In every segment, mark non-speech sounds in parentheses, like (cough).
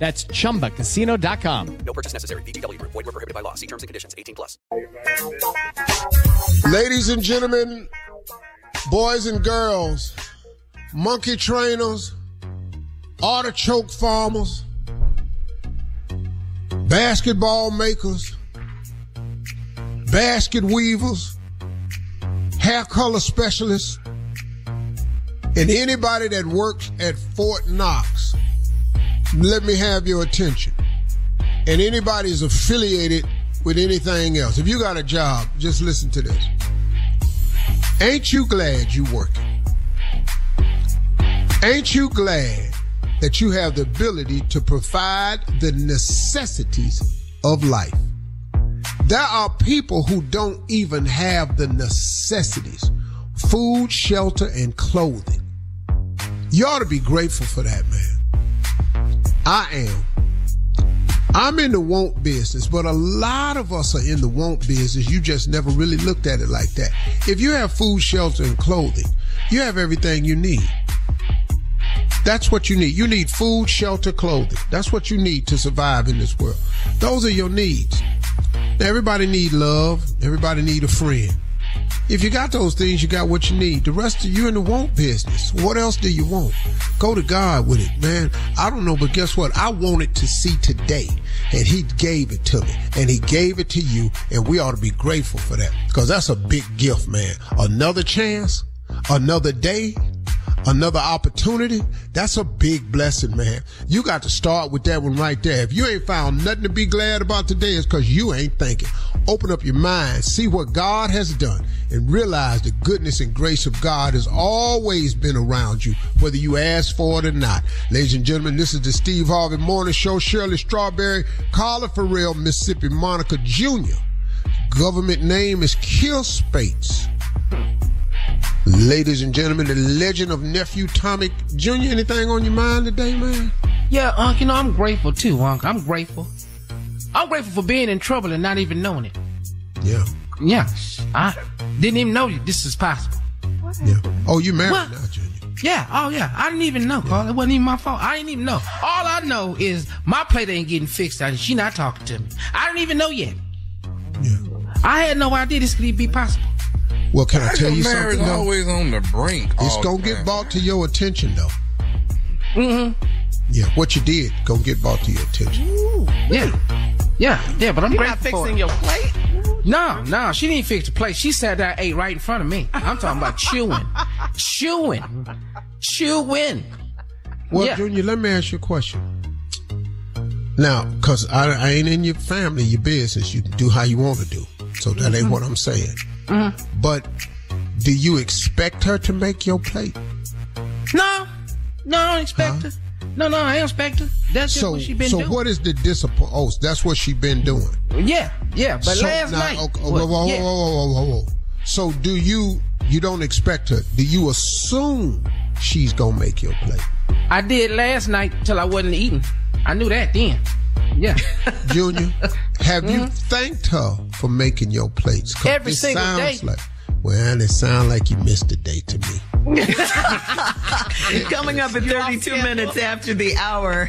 That's chumbacasino.com. No purchase necessary. VGW Group. Void were prohibited by law. See terms and conditions. 18 plus. Ladies and gentlemen, boys and girls, monkey trainers, artichoke farmers, basketball makers, basket weavers, hair color specialists, and anybody that works at Fort Knox, let me have your attention. And anybody is affiliated with anything else. If you got a job, just listen to this. Ain't you glad you working? Ain't you glad that you have the ability to provide the necessities of life? There are people who don't even have the necessities food, shelter, and clothing. You ought to be grateful for that, man. I am. I'm in the want business, but a lot of us are in the want business. You just never really looked at it like that. If you have food, shelter, and clothing, you have everything you need. That's what you need. You need food, shelter, clothing. That's what you need to survive in this world. Those are your needs. Everybody need love. Everybody need a friend. If you got those things, you got what you need. The rest of you in the want business. What else do you want? Go to God with it, man. I don't know, but guess what? I wanted to see today, and He gave it to me, and He gave it to you, and we ought to be grateful for that because that's a big gift, man. Another chance, another day, another opportunity. That's a big blessing, man. You got to start with that one right there. If you ain't found nothing to be glad about today, it's because you ain't thinking. Open up your mind, see what God has done, and realize the goodness and grace of God has always been around you, whether you ask for it or not. Ladies and gentlemen, this is the Steve Harvey Morning Show. Shirley Strawberry, Carla Ferrell, Mississippi Monica Jr. Government name is Kier Spates. Ladies and gentlemen, the legend of nephew Tommy Jr. Anything on your mind today, man? Yeah, Unc, you know, I'm grateful too, Unc. I'm grateful. I'm grateful for being in trouble and not even knowing it. Yeah. Yeah. I didn't even know this is possible. Yeah. Oh, you married What? now, Junior. Yeah, oh yeah. I didn't even know, Carl. It wasn't even my fault. I didn't even know. All I know is my plate ain't getting fixed and she not talking to me. I didn't even know yet. Yeah. I had no idea this could be possible. Well, can I How tell you marriage something? Though? always on the brink. It's all gonna the get brought to your attention, though. Mm-hmm. Yeah, what you did gonna get brought to your attention. Yeah. Yeah, yeah, but I'm You're grateful not for fixing it. your plate? No, no, she didn't fix the plate. She sat down, ate right in front of me. I'm talking about chewing, chewing, chewing. Well, Yeah. Junior, let me ask you a question. Now, cause I, I ain't in your family, your business. You can do how you want to do. So that ain't what I'm saying. Mm-hmm. But do you expect her to make your plate? No, no, I don't expect her. No, no, I don't expect her. That's just So, what she been so doing. what is the discipline? Oh, that's what she been doing. Yeah, yeah. But So last now- night, okay, whoa, whoa, yeah. whoa, whoa, whoa, whoa, whoa. So do you? You don't expect her? Do you assume she's gonna make your plate? I did last night till I wasn't eating. I knew that then. Yeah. (laughs) Junior, have you thanked her for making your plates? Mm-hmm. Every it single sounds day. Like, well, it sounds like you missed a day to me. (laughs) Coming up at 32 minutes after the hour,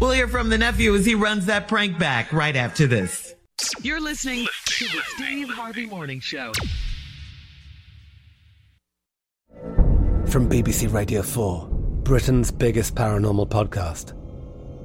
we'll hear from the nephew as he runs that prank back right after this. You're listening to the Steve Harvey Morning Show. From BBC Radio 4, Britain's biggest paranormal podcast